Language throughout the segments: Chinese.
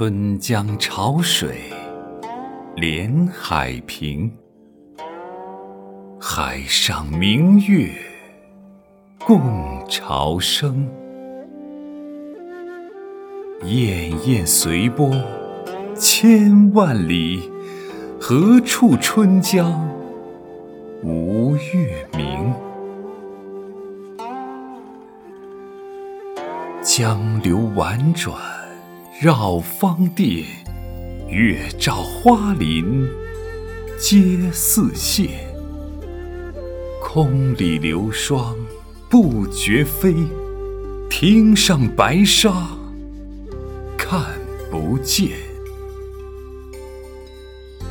春江潮水连海平，海上明月共潮生。滟滟随波千万里，何处春江无月明？江流宛转绕芳甸，月照花林皆似霰。空里流霜不觉飞，汀上白沙看不见。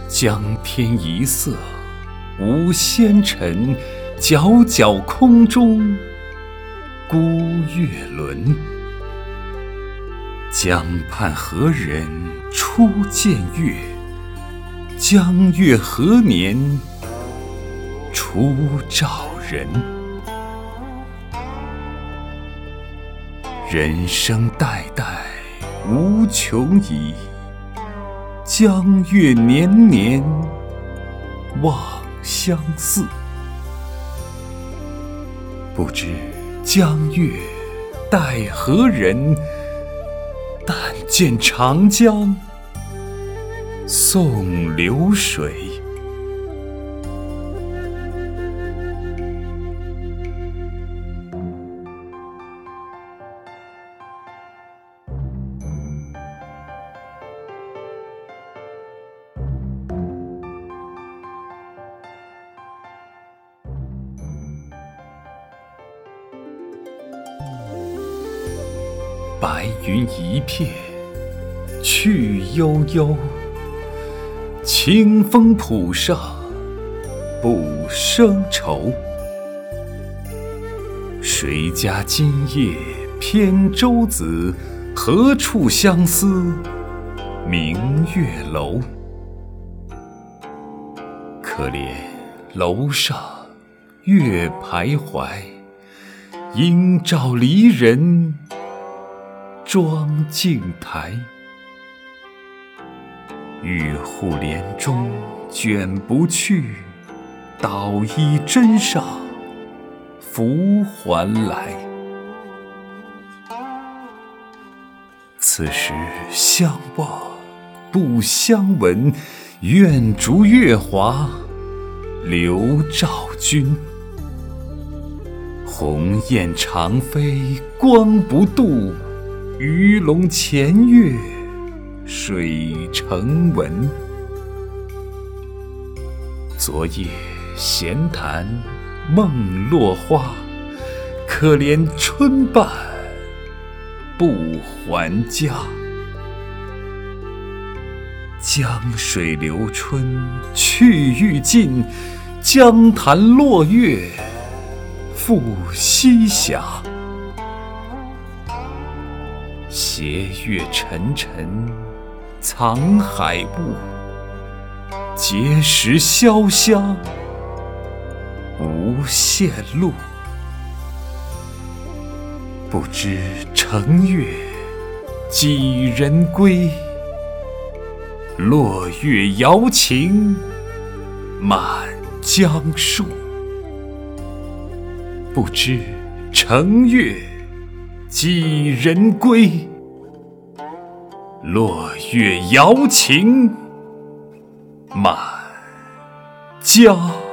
江天一色无纤尘，皎皎空中孤月轮。江畔何人初见月？江月何年初照人？人生代代无穷已，江月年年望相似。不知江月待何人？但见长江送流水。白云一片去悠悠，清风浦上不胜愁。谁家今夜扁舟子？何处相思明月楼？可怜楼上月徘徊，应照离人。妆镜台，玉户帘中卷不去，捣衣砧上拂还来。此时相望不相闻，愿逐月华流照君。鸿雁长飞光不度。鱼龙潜跃水成文。昨夜闲谈梦落花，可怜春半不还家。江水流春去欲尽，江潭落月复西斜。斜月沉沉藏海雾，碣石潇湘无限路。不知乘月几人归？落月摇情满江树。不知乘月几人归？落月摇情满江。